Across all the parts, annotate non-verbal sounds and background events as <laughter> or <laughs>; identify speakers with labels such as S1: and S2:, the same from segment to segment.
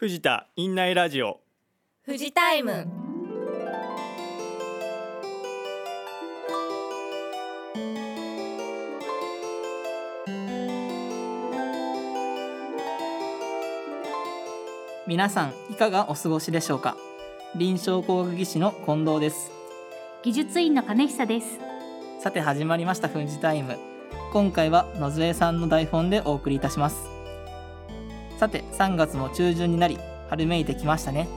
S1: 藤田院内ラジオ。
S2: 富士タイム。
S3: 皆さんいかがお過ごしでしょうか？臨床工学技士の近藤です。
S4: 技術員の金久です。
S3: さて始まりましたフンジタイム。今回は野添さんの台本でお送りいたしますさて3月も中旬になり春めいてきましたね。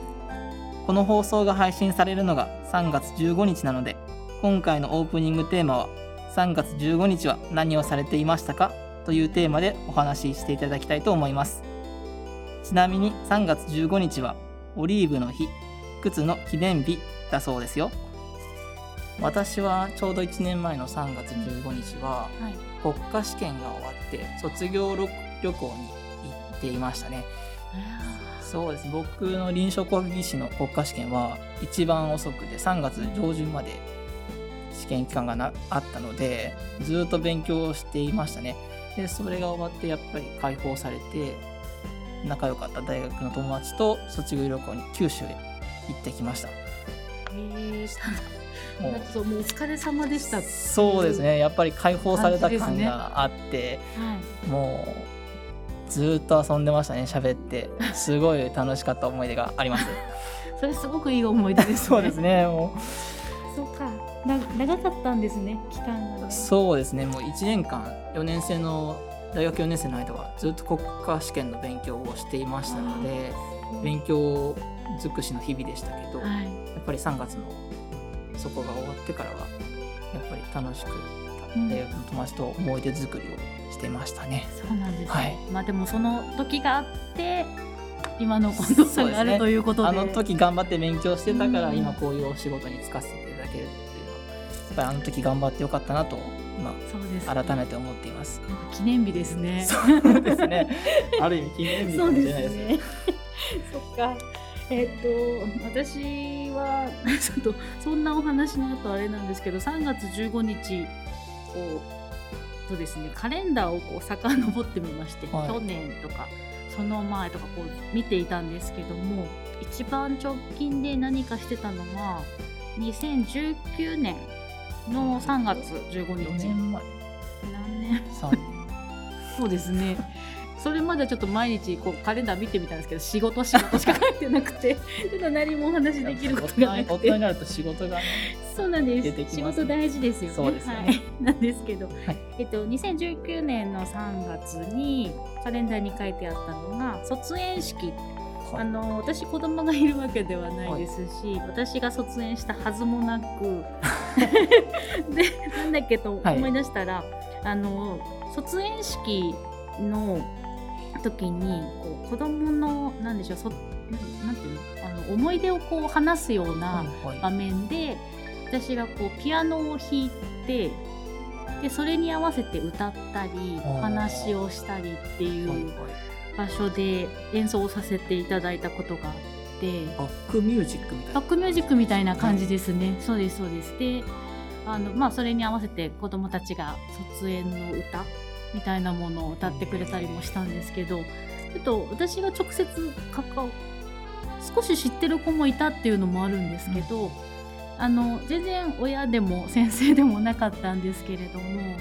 S3: この放送が配信されるのが3月15日なので今回のオープニングテーマは3月15日は何をされていましたか？というテーマでお話ししていただきたいと思います。ちなみに3月15日はオリーブの日靴の記念日だそうですよ。私はちょうど1年前の3月15日は
S4: はい。
S3: 国家試験が終わって卒業旅旅行にていましたね。そうです。僕の臨床工学技師の国家試験は一番遅くて3月上旬まで試験期間がなあったのでずっと勉強していましたね。でそれが終わってやっぱり解放されて仲良かった大学の友達と卒業旅行に九州へ行ってきました。
S4: え
S3: も
S4: もうお疲れ様でした。は
S3: そうですね。やっぱり解放された感があって、
S4: い。
S3: もうずーっと遊んでましたね喋ってすごい楽しかった思い出があります <laughs>
S4: それすごくいい思い出ですね。<laughs>
S3: そうです。ねも
S4: そうか。な長かったんですね期間が。
S3: そうですねもう1年間4年生の大学4年生の間はずっと国家試験の勉強をしていましたので勉強尽くしの日々でしたけど、や
S4: はい。
S3: っぱり3月のそこが終わってからはやっぱり楽しく
S4: うん
S3: 大学の友達と思い出作りをしてましたね。
S4: そうなんです、ね。
S3: はい
S4: まあでもその時があって今の近藤さんがあるということで。
S3: あの時頑張って勉強してたから
S4: うん
S3: 今こういうお仕事に就かせていただけるっていうのはやっぱりあの時頑張ってよかったなと今
S4: そうです、
S3: 改めて思っています。
S4: 記念日ですね。
S3: そうですね。<laughs> ある意味記念日かもしれないですす。
S4: ね。そっか。えっ、と私は <laughs> ちょっとそんなお話の後あれなんですけど3月15日こうそうですねカレンダーをこう遡ってみまして、
S3: はい
S4: 去年とかその前とかこう見ていたんですけども一番直近で何かしてたのが2019年の3月15
S3: 4
S4: 日。
S3: 年前、
S4: 何年
S3: ？3年。
S4: そうですね。それまではちょっと毎日こうカレンダー見てみたんですけど仕事仕事しか書いてなくて <laughs> ちょっと何もお話しできることがな
S3: 大
S4: くて。
S3: 人になると仕事がね。
S4: そうなんです。
S3: 出てき
S4: 仕事大事ですよね。
S3: そうですよね。
S4: はい、なんですけど、
S3: い。
S4: えっと、2019年の3月にカレンダーに書いてあったのが卒園式。あの私子供がいるわけではないですし、私が卒園したはずもなく。<laughs> でなんだっけと
S3: はい
S4: 思い出したら、あの卒園式の時にこう子供のなんでしょうそななんていうのあの思い出をこう話すような
S3: はい
S4: 場面で、私がこうピアノを弾いてでそれに合わせて歌ったり話をしたりっていう。
S3: はいはい
S4: 場所で演奏させていただいたことがあって
S3: バックミュージックみたいな。
S4: バックミュージックみたいな感じですね、そうですそうですであのまあそれに合わせて子どもたちが卒園の歌みたいなものを歌ってくれたりもしたんですけどちょっと私が直接関わ少し知ってる子もいたっていうのもあるんですけど、あの全然親でも先生でもなかったんですけれども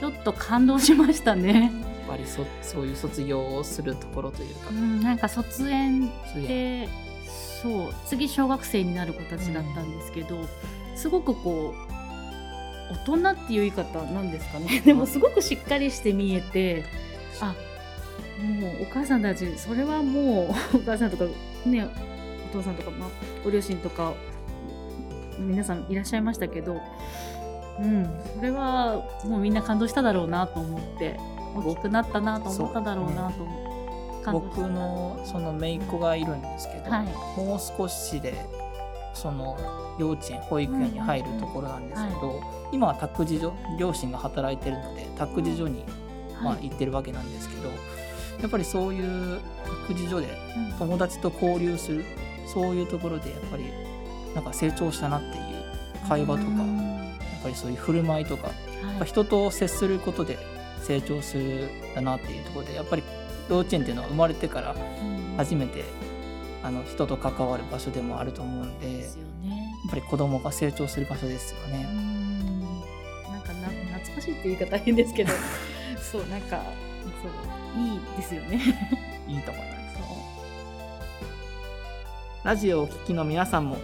S4: ちょっと感動しましたね。
S3: やっぱりそそういう卒業をするところというか
S4: う。ん、なんか卒園
S3: そういう
S4: でそう次小学生になる子たちだったんですけど、すごくこう大人っていう言い方なんですかね。<laughs> でもすごくしっかりして見えてあもうお母さんたちそれはもうお母さんとかねお父さんとか、まあ、ご両親とか皆さんいらっしゃいましたけど、うん、それはもうみんな感動しただろうなと思って大きくなったなと思っただろうなと思って、
S3: 僕のその姪っ子がいるんですけど、
S4: はい。
S3: もう少しでその幼稚園保育園に入るところなんですけど、今は託児所両親が働いてるので託児所に、まあ、
S4: はい
S3: 行ってるわけなんですけどやっぱりそういう託児所で
S4: うん。
S3: 友達と交流するそういうところでやっぱりなんか成長したなっていう会話とか
S4: う
S3: や
S4: ん
S3: っぱりそういう振る舞いとかやっぱ
S4: はい
S3: 人と接することで成長するんだなっていうところでやっぱり幼稚園っていうのは生まれてから
S4: うん。
S3: 初めてあの人と関わる場所でもあると思うんでやっ。ぱり子供が成長する場所ですよ
S4: う
S3: ね。
S4: んなんかな懐かしいって言い方変ですけど、<laughs> そうなんかそういいですよね。<laughs>
S3: いいと思います。ラジオをお聞きの皆さんも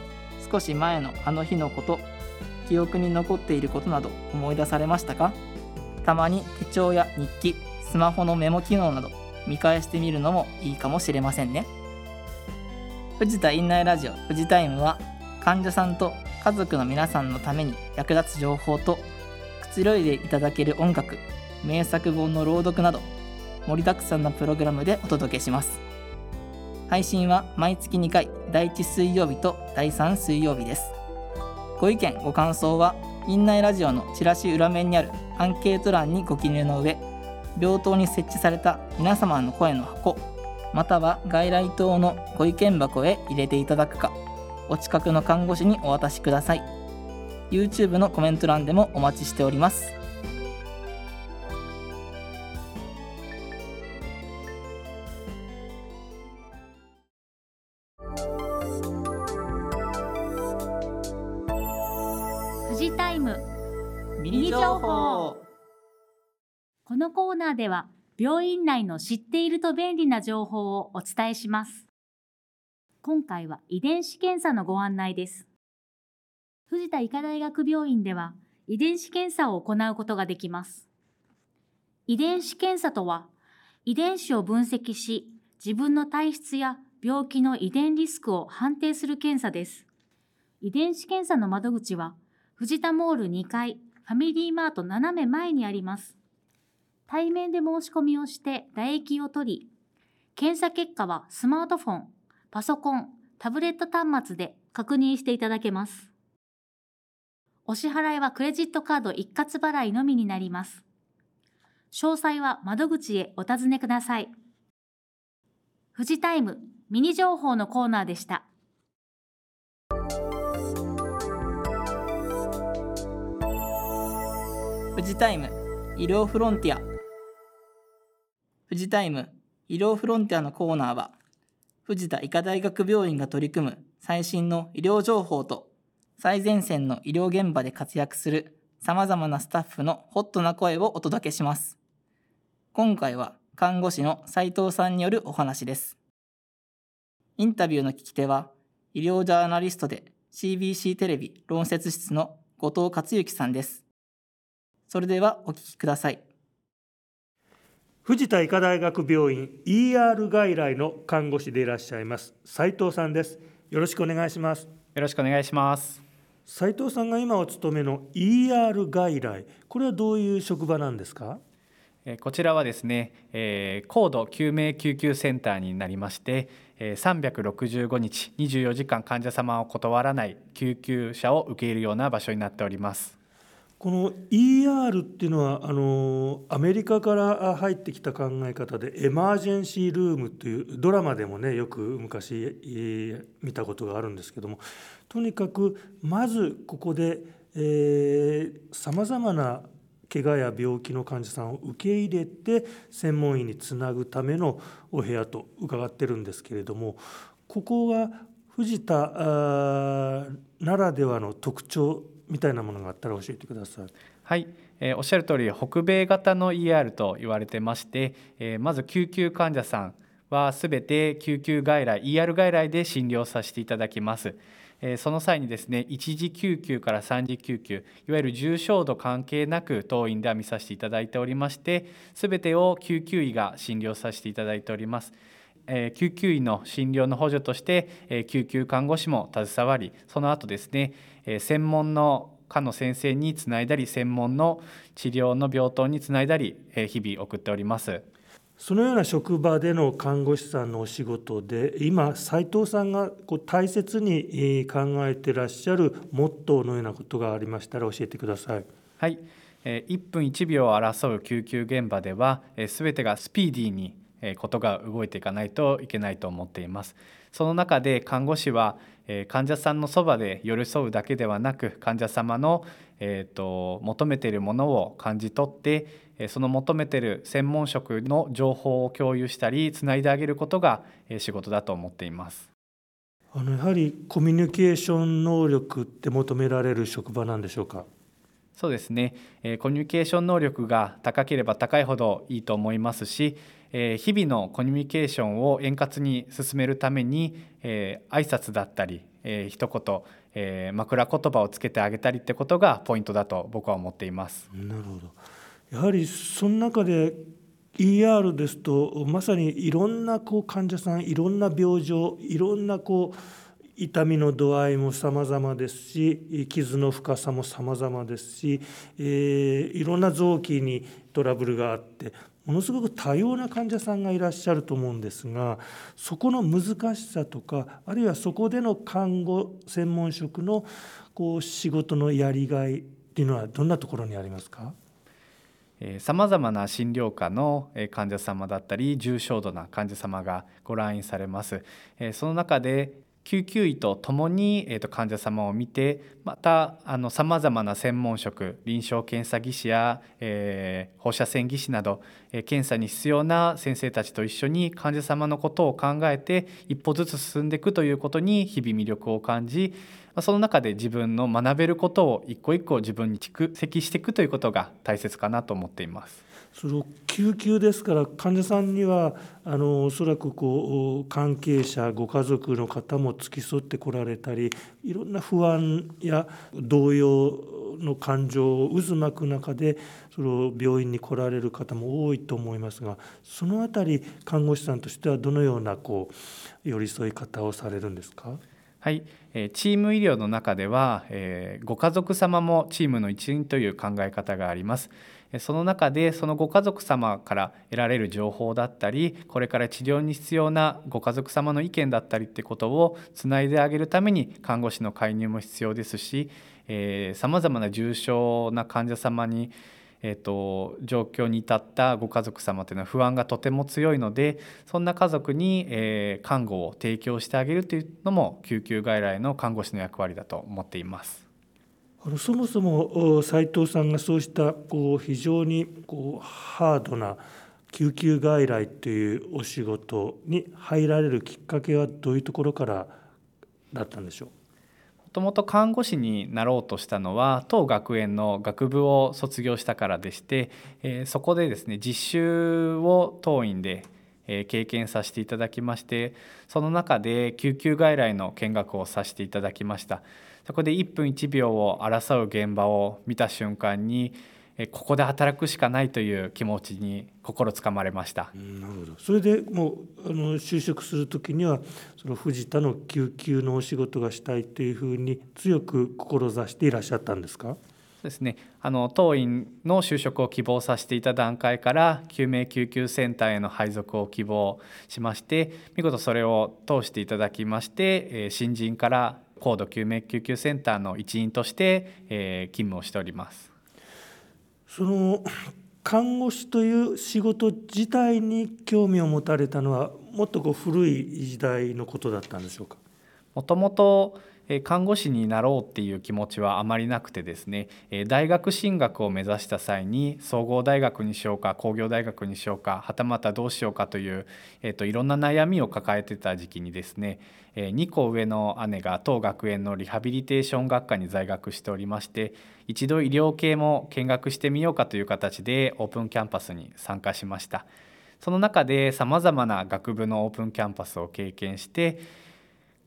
S3: 少し前のあの日のこと記憶に残っていることなど思い出されましたか？たまに手帳や日記スマホのメモ機能など見返してみるのもいいかもしれませんね藤田院内ラジオ富士タイムは患者さんと家族の皆さんのために役立つ情報とくつろいでいただける音楽名作本の朗読など盛りだくさんなプログラムでお届けします。配信は毎月2回第1水曜日と第3水曜日です。ご意見ご感想は院内ラジオのチラシ裏面にあるアンケート欄にご記入の上病棟に設置された皆様の声の箱または外来棟のご意見箱へ入れていただくかお近くの看護師にお渡しください。YouTube のコメント欄でもお待ちしております。
S4: 富士タイム
S3: ミ
S4: ニ情報。このコーナーでは病院内の知っていると便利な情報をお伝えします。今回は遺伝子検査のご案内です。藤田医科大学病院では遺伝子検査を行うことができます。遺伝子検査とは遺伝子を分析し自分の体質や病気の遺伝リスクを判定する検査です。遺伝子検査の窓口は藤田モール2階ファミリーマート斜め前にあります。対面で申し込みをして唾液を取り、検査結果はスマートフォン、パソコン、タブレット端末で確認していただけます。お支払いはクレジットカード一括払いのみになります。詳細は窓口へお尋ねください。富士タイムミニ情報のコーナーでした。
S3: 富士タイム医療フロンティア富士タイム医療フロンティアのコーナーは藤田医科大学病院が取り組む最新の医療情報と最前線の医療現場で活躍するさまざまなスタッフのホットな声をお届けします。今回は看護師の斉藤さんによるお話です。インタビューの聞き手は医療ジャーナリストで CBC テレビ論説室の後藤克之さんです。それではお聞きください。
S2: 藤田医科大学病院 ER 外来の看護師でいらっしゃいます。斉藤さんです。よろしくお願いします。
S1: よろしくお願いします。
S2: 斉藤さんが今お勤めの ER 外来これはどういう職場なんですか？
S1: えーこちらはですね、えー高度救命救急センターになりまして、えー365日24時間患者様を断らない救急車を受け入れるような場所になっております
S2: この ER っていうのはあのアメリカから入ってきた考え方でエマージェンシールームというドラマでもねよく昔見たことがあるんですけどもとにかくまずここでさまざまな怪我や病気の患者さんを受け入れて専門医につなぐためのお部屋と伺ってるんですけれどもここは藤田ならではの特徴みたいなものがあったら教えてください。
S1: はい、えーおっしゃる通り北米型の ER と言われてまして、えーまず救急患者さんはすべて救急外来 ER 外来で診療させていただきます。その際にですね一次救急から三次救急いわゆる重症度関係なく当院では見させていただいておりましてすべてを救急医が診療させていただいております。えー救急医の診療の補助として、えー救急看護師も携わりその後ですね、えー専門の科の先生につないだり専門の治療の病棟につないだり、えー日々送っております。
S2: そのような職場での看護師さんのお仕事で今斉藤さんがこう大切にえー考えてらっしゃるモットーのようなことがありましたら教えてください。
S1: はい、えー1分1秒を争う救急現場では、えー全てがスピーディーにえーことが動いていかないといけないと思っています。その中で看護師は患者さんのそばで寄り添うだけではなく患者様のえーと求めているものを感じ取ってその求めている専門職の情報を共有したりつないであげることが仕事だと思っています。
S2: あのやはりコミュニケーション能力って求められる職場なんでしょうか？
S1: そうですね、え、コミュニケーション能力が高ければ高いほどいいと思いますし、え、日々のコミュニケーションを円滑に進めるために、えー、挨拶だったり、えー、一言、えー、枕言葉をつけてあげたりってことがポイントだと僕は思っています。
S2: なるほどやはりその中で ER ですとまさにいろんなこう患者さんいろんな病状いろんなこう痛みの度合いも様々ですし傷の深さも様々ですし、えー、いろんな臓器にトラブルがあってものすごく多様な患者さんがいらっしゃると思うんですがそこの難しさとかあるいはそこでの看護専門職のこう仕事のやりがいっていうのはどんなところにありますか？
S1: さまざまな診療科の患者様だったり重症度な患者様がご来院されます。その中で救急医とともに、えー、と患者様を見てまたさまざまな専門職臨床検査技師や、えー、放射線技師など、えー、検査に必要な先生たちと一緒に患者様のことを考えて一歩ずつ進んでいくということに日々魅力を感じその中で自分の学べることを一個一個自分に蓄積していくということが大切かなと思っています。
S2: その救急ですから患者さんにはあのおそらくこう関係者ご家族の方も付き添ってこられたりいろんな不安や動揺の感情を渦巻く中でその病院に来られる方も多いと思いますがその辺り看護師さんとしてはどのようなこう寄り添い方をされるんですか？
S1: はい、チーム医療の中ではえご家族様もチームの一員という考え方があります。その中でそのご家族様から得られる情報だったりこれから治療に必要なご家族様の意見だったりってことをつないであげるために看護師の介入も必要ですしさまざまな重症な患者様にえーと、状況に至ったご家族様というのは不安がとても強いのでそんな家族に、えー、看護を提供してあげるというのも救急外来の看護師の役割だと思っています。
S2: あのそもそも斉藤さんがそうしたこう非常にこうハードな救急外来というお仕事に入られるきっかけはどういうところからだったんでしょう？
S1: もともと看護師になろうとしたのは当学園の学部を卒業したからでして、えー、そこでですね実習を当院で経験させていただきましてその中で救急外来の見学をさせていただきました。そこで1分1秒を争う現場を見た瞬間にここで働くしかないという気持ちに心つかまれました。
S2: なるほど。それでもうあの就職する時にはその藤田の救急のお仕事がしたいというふうに強く志していらっしゃったんですか？
S1: ですね、あの当院の就職を希望させていた段階から救命救急センターへの配属を希望しまして見事それを通していただきまして新人から高度救命救急センターの一員として、えー、勤務をしております。
S2: その看護師という仕事自体に興味を持たれたのはもっとこう古い時代のことだったんでしょうか？
S1: もともと看護師になろうっていう気持ちはあまりなくてですね大学進学を目指した際に総合大学にしようか工業大学にしようかはたまたどうしようかという、えー、といろんな悩みを抱えてた時期にですね2個上の姉が当学園のリハビリテーション学科に在学しておりまして一度医療系も見学してみようかという形でオープンキャンパスに参加しました。その中でさまざまな学部のオープンキャンパスを経験して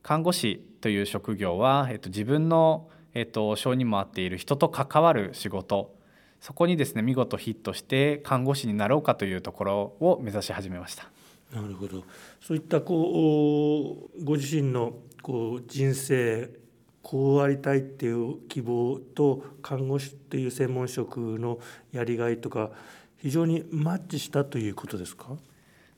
S1: 看護師という職業は、えっと、自分の、えっと、性にも合っている人と関わる仕事。そこにですね見事ヒットして看護師になろうかというところを目指し始めました。
S2: なるほど。そういったこうご自身のこう人生こうありたいっていう希望と看護師っていう専門職のやりがいとか非常にマッチしたということですか？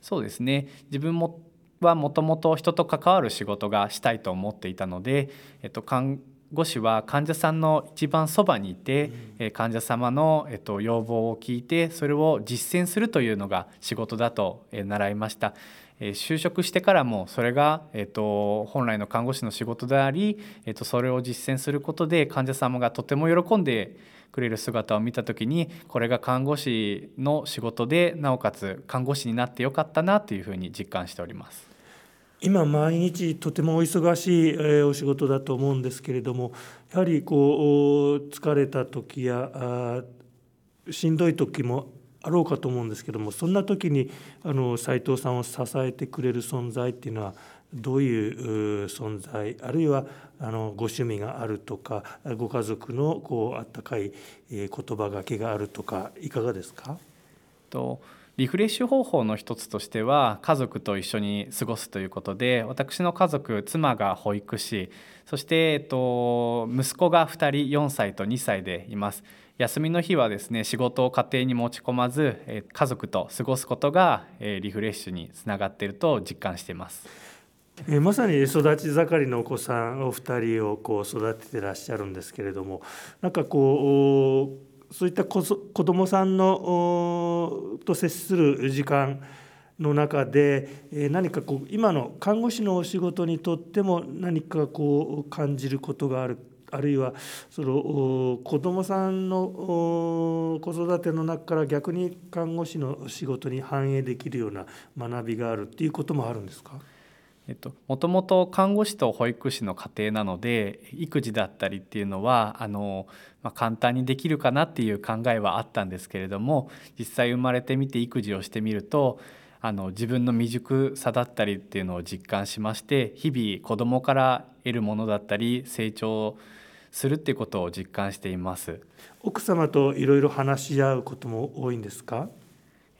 S1: そうですね。自分もはもともと人と関わる仕事がしたいと思っていたので、えっと、看護師は患者さんの一番そばにいて、うん、患者様の、えっと、要望を聞いてそれを実践するというのが仕事だと、え習いました。え就職してからもそれが、えーと、本来の看護師の仕事であり、えーとそれを実践することで患者様がとても喜んでくれる姿を見た時にこれが看護師の仕事でなおかつ看護師になってよかったなというふうに実感しております。
S2: 今毎日とてもお忙しいお仕事だと思うんですけれどもやはりこう疲れた時やしんどい時もあろうかと思うんですけどもそんな時にあの斉藤さんを支えてくれる存在っていうのはどういう存在あるいはあのご趣味があるとかご家族のこうあったかい言葉がけがあるとかいかがですか？
S1: とリフレッシュ方法の一つとしては家族と一緒に過ごすということで私の家族妻が保育士そして、えっと、息子が2人4歳と2歳でいます。休みの日はですね仕事を家庭に持ち込まず家族と過ごすことがリフレッシュにつながっていると実感しています。
S2: えまさに育ち盛りのお子さんお二人をこう育ててらっしゃるんですけれどもなんかこうそういった子どもさんのと接する時間の中で何かこう今の看護師のお仕事にとっても何かこう感じることがあるあるいはその子どもさんの子育ての中から逆に看護師の仕事に反映できるような学びがあるっていうこともあるんですか？
S1: えっと、もともと看護師と保育士の家庭なので育児だったりっていうのはあの、まあ、簡単にできるかなっていう考えはあったんですけれども実際生まれてみて育児をしてみるとあの自分の未熟さだったりっていうのを実感しまして日々子どもから得るものだったり成長するっていうことを実感しています。
S2: 奥様といろいろ話し合うことも多いんですか、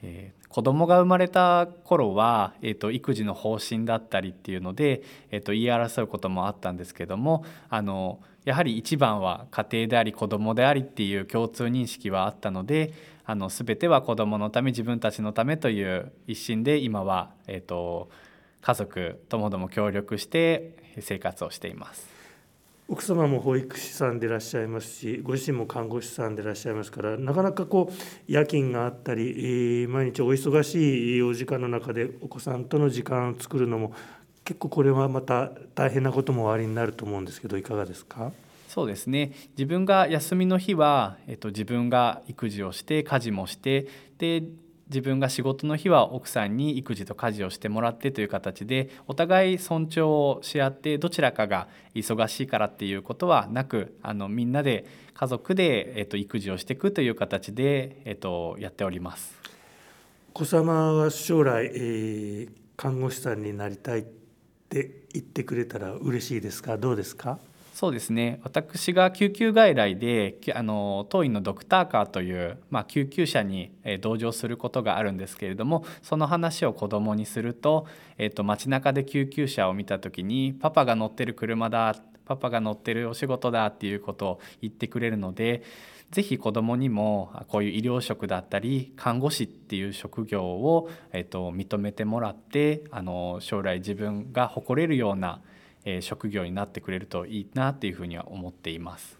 S1: えー、子供が生まれた頃は、えーと、育児の方針だったりっていうので、えーと、言い争うこともあったんですけどもあのやはり一番は家庭であり子供でありっていう共通認識はあったのであの全ては子供のため自分たちのためという一心で今は、えーと家族ともども協力して生活をしています。
S2: 奥様も保育士さんでいらっしゃいますしご自身も看護師さんでいらっしゃいますからなかなかこう夜勤があったり毎日お忙しいお時間の中でお子さんとの時間を作るのも結構これはまた大変なこともおありになると思うんですけどいかがですか？
S1: そうですね。自分が休みの日は、えっと、自分が育児をして家事もしてで自分が仕事の日は奥さんに育児と家事をしてもらってという形でお互い尊重をし合ってどちらかが忙しいからっていうことはなくあのみんなで家族で、えっと、育児をしていくという形で、えっと、やっております。
S2: 子様は将来、えー、看護師さんになりたいって言ってくれたら嬉しいですか？どうですか？
S1: そうですね。私が救急外来であの当院のドクターカーという、まあ、救急車に同乗することがあるんですけれどもその話を子どもにすると,、えー、と街中で救急車を見た時に「パパが乗ってる車だ」パパが乗ってるお仕事だっていうことを言ってくれるので是非子どもにもこういう医療職だったり看護師っていう職業を、えー、と認めてもらってあの将来自分が誇れるようなえ職業になってくれるといいなっていうふうには思っています。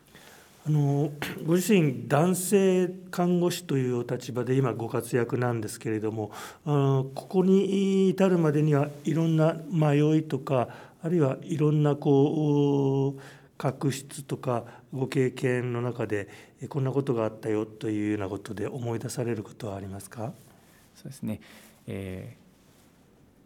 S2: あのご自身男性看護師というお立場で今ご活躍なんですけれどもあのここに至るまでにはいろんな迷いとかあるいはいろんなこう確執とかご経験の中でこんなことがあったよというようなことで思い出されることはありますか？
S1: そうですね、えー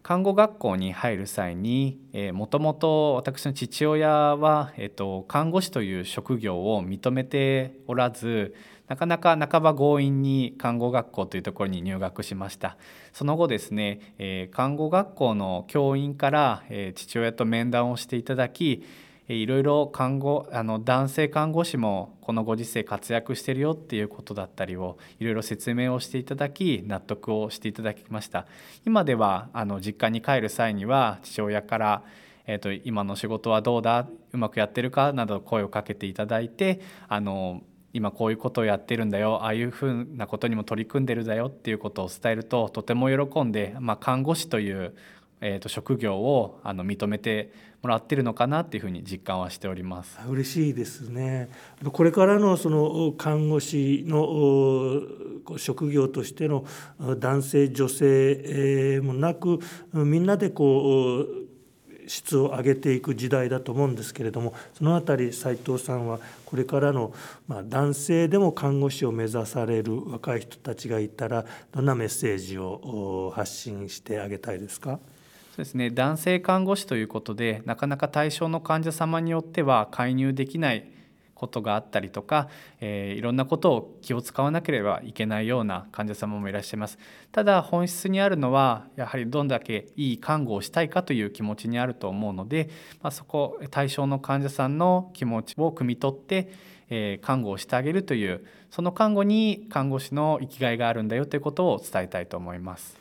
S1: 看護学校に入る際にもともと私の父親は、えーと、看護師という職業を認めておらずなかなか半ば強引に看護学校というところに入学しました。その後ですね、えー、看護学校の教員から、えー、父親と面談をしていただきいろいろ看護あの男性看護師もこのご時世活躍してるよっていうことだったりをいろいろ説明をしていただき納得をしていただきました。今ではあの実家に帰る際には父親からえーと、今の仕事はどうだうまくやってるかなど声をかけていただいてあの今こういうことをやってるんだよああいうふうなことにも取り組んでるだよっていうことを伝えるととても喜んで、まあ、看護師というえー、と職業をあの認めてもらってるのかなっていうふうに実感はしております。
S2: 嬉しいですね。これからのその看護師の職業としての男性女性もなくみんなでこう質を上げていく時代だと思うんですけれどもその辺り斉藤さんはこれからの、まあ、男性でも看護師を目指される若い人たちがいたらどんなメッセージを発信してあげたいですか？
S1: ですね男性看護師ということでなかなか対象の患者様によっては介入できないことがあったりとか、えー、いろんなことを気を使わなければいけないような患者様もいらっしゃいますただ本質にあるのはやはりどんだけいい看護をしたいかという気持ちにあると思うので、まあ、そこ対象の患者さんの気持ちを汲み取ってえー、看護をしてあげるというその看護に看護師の生きがいがあるんだよということを伝えたいと思います。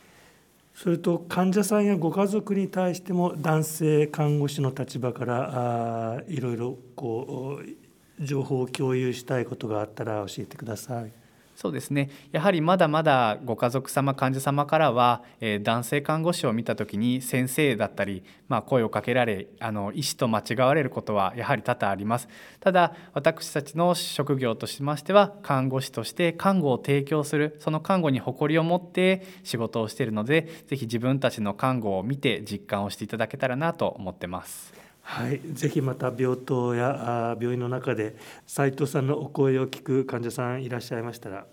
S2: それと患者さんやご家族に対しても男性看護師の立場からあいろいろこう情報を共有したいことがあったら教えてください。
S1: そうですねやはりまだまだご家族様患者様からは、えー、男性看護師を見た時に先生だったり、まあ、声をかけられあの医師と間違われることはやはり多々ありますただ私たちの職業としましては看護師として看護を提供するその看護に誇りを持って仕事をしているので是非自分たちの看護を見て実感をしていただけたらなと思ってます。
S2: はい、ぜひまた病棟や病院の中で斉藤さんのお声を聞く患者さんいらっしゃいましたら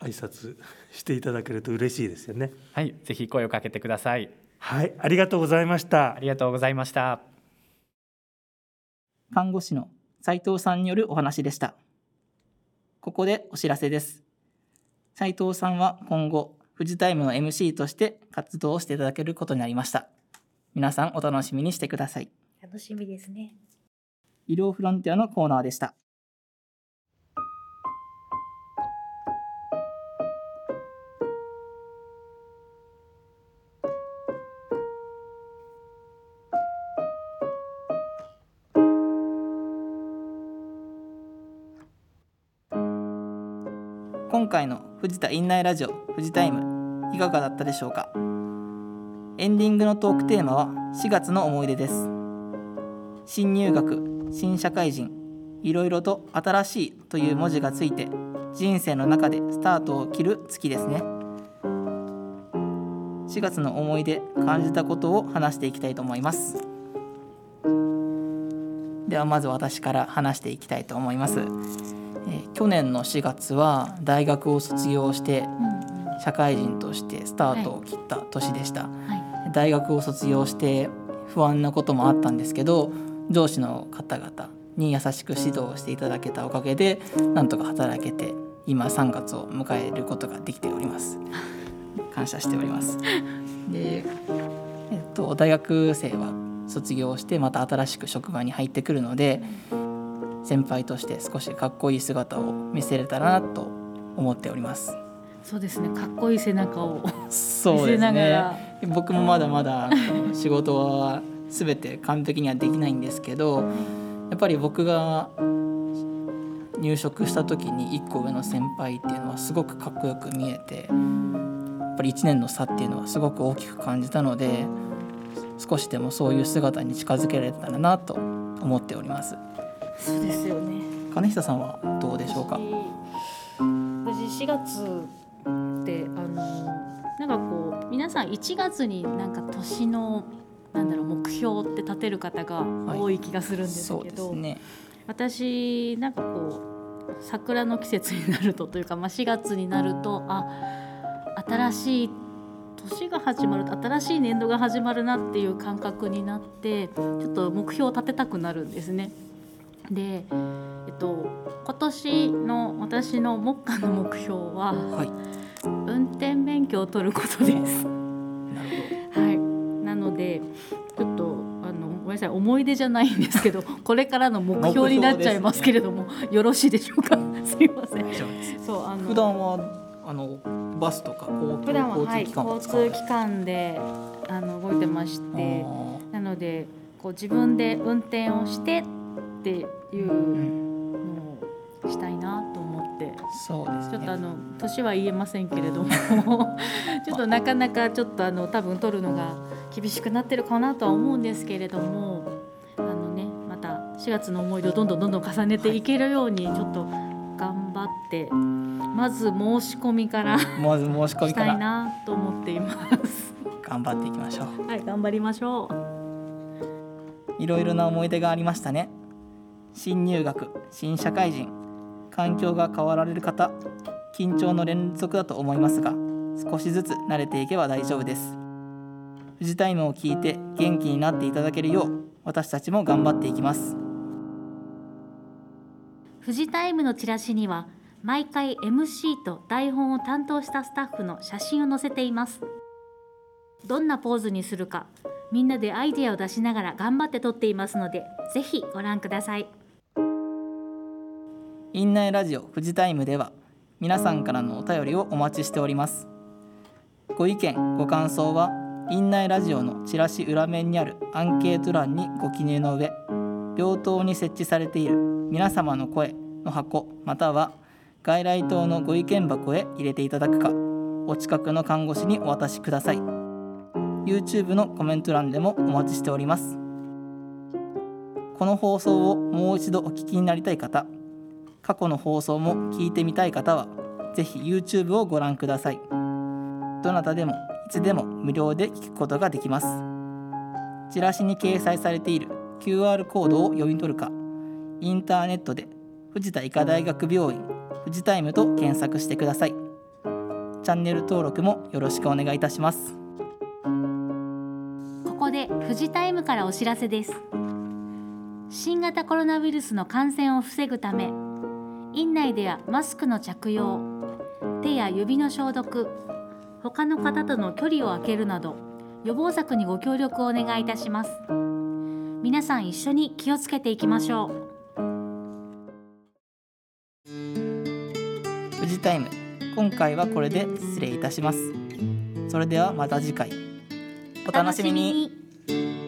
S2: 挨拶していただけると嬉しいですよね。
S1: はい、ぜひ声をかけてください。
S2: はい、ありがとうございました。
S1: ありがとうございました。
S3: 看護師の斉藤さんによるお話でした。ここでお知らせです。斉藤さんは今後、フジタイムの MC として活動をしていただけることになりました。皆さんお楽しみにしてください。
S5: 楽しみですね。
S3: 医療フロンティアのコーナーでした。今回の藤田院内ラジオ藤タイムいかがだったでしょうか？エンディングのトークテーマは4月の思い出です新入学新社会人いろいろと新しいという文字がついて人生の中でスタートを切る月ですね。4月の思い出感じたことを話していきたいと思います。ではまず私から話していきたいと思います、えー、去年の4月は大学を卒業して社会人としてスタートを切った年でした、はい。はい、大学を卒業して不安なこともあったんですけど上司の方々に優しく指導していただけたおかげでなんとか働けて今3月を迎えることができております。感謝しております。で、えっと、大学生は卒業してまた新しく職場に入ってくるので先輩として少しかっこいい姿を見せれたらなと思っております。
S4: そうですね。かっこいい背中を
S3: そうですね。僕もまだまだ仕事は全て完璧にはできないんですけどやっぱり僕が入職した時に1個上の先輩っていうのはすごくかっこよく見えてやっぱり1年の差っていうのはすごく大きく感じたので少しでもそういう姿に近づけられたらなと思っております。
S4: そうですよね
S3: 金久さんはどうでしょうか？
S4: 私4月ってあのなんかこう皆さん1月になんか年のなんだろう目標って立てる方が多い気がするんですけど、はいね、私なんかこう桜の季節になるとというか、まあ、4月になるとあ新しい年が始まると新しい年度が始まるなっていう感覚になってちょっと目標を立てたくなるんですね。で、えっと、今年の私の目下の目標は、はい、運転免許を取ることです。のでちょっとあのごめんなさい思い出じゃないんですけど <laughs> これからの目標になっちゃいますけれども、ね、よろしいでしょうか？<laughs> すいません。
S3: そうあの普段はあのバスとか
S4: 普段は、はい、交通機関であの動いてましてなのでこう自分で運転をしてっていうのをしたいなと思って。
S3: そうです、ね、
S4: ちょっとあの年は言えませんけれども <laughs> ちょっとなかなかちょっとあの多分取るのが厳しくなってるかなとは思うんですけれどもあのねまた4月の思い出をどんどんどんどん重ねていけるようにちょっと頑張ってまず申し込みから
S3: まず申し込み
S4: したいなと思っています。
S3: 頑張っていきましょう。
S4: はい頑張りましょ
S3: う。いろいろな思い出がありましたね。新入学新社会人環境が変わられる方緊張の連続だと思いますが少しずつ慣れていけば大丈夫ですフジタイムを聞いて元気になっていただけるよう私たちも頑張っていきます。
S4: フジタイムのチラシには毎回 MC と台本を担当したスタッフの写真を載せています。どんなポーズにするかみんなでアイデアを出しながら頑張って撮っていますのでぜひご覧ください。
S3: 院内ラジオフジタイムでは皆さんからのお便りをお待ちしております。ご意見ご感想は院内ラジオのチラシ裏面にあるアンケート欄にご記入の上病棟に設置されている皆様の声の箱または外来棟のご意見箱へ入れていただくかお近くの看護師にお渡しください。YouTube のコメント欄でもお待ちしております。この放送をもう一度お聞きになりたい方過去の放送も聞いてみたい方はぜひ YouTube をご覧ください。どなたでもいつでも無料で聞くことができます。チラシに掲載されている QR コードを読み取るかインターネットで藤田医科大学病院フジタイムと検索してください。チャンネル登録もよろしくお願いいたします。
S4: ここでフジタイムからお知らせです。新型コロナウイルスの感染を防ぐため院内ではマスクの着用手や指の消毒他の方との距離を空けるなど予防策にご協力をお願いいたします。皆さん一緒に気をつけていきましょう。
S3: フジタイム。今回はこれで失礼いたします。それではまた次回。お楽しみに
S4: お楽しみに。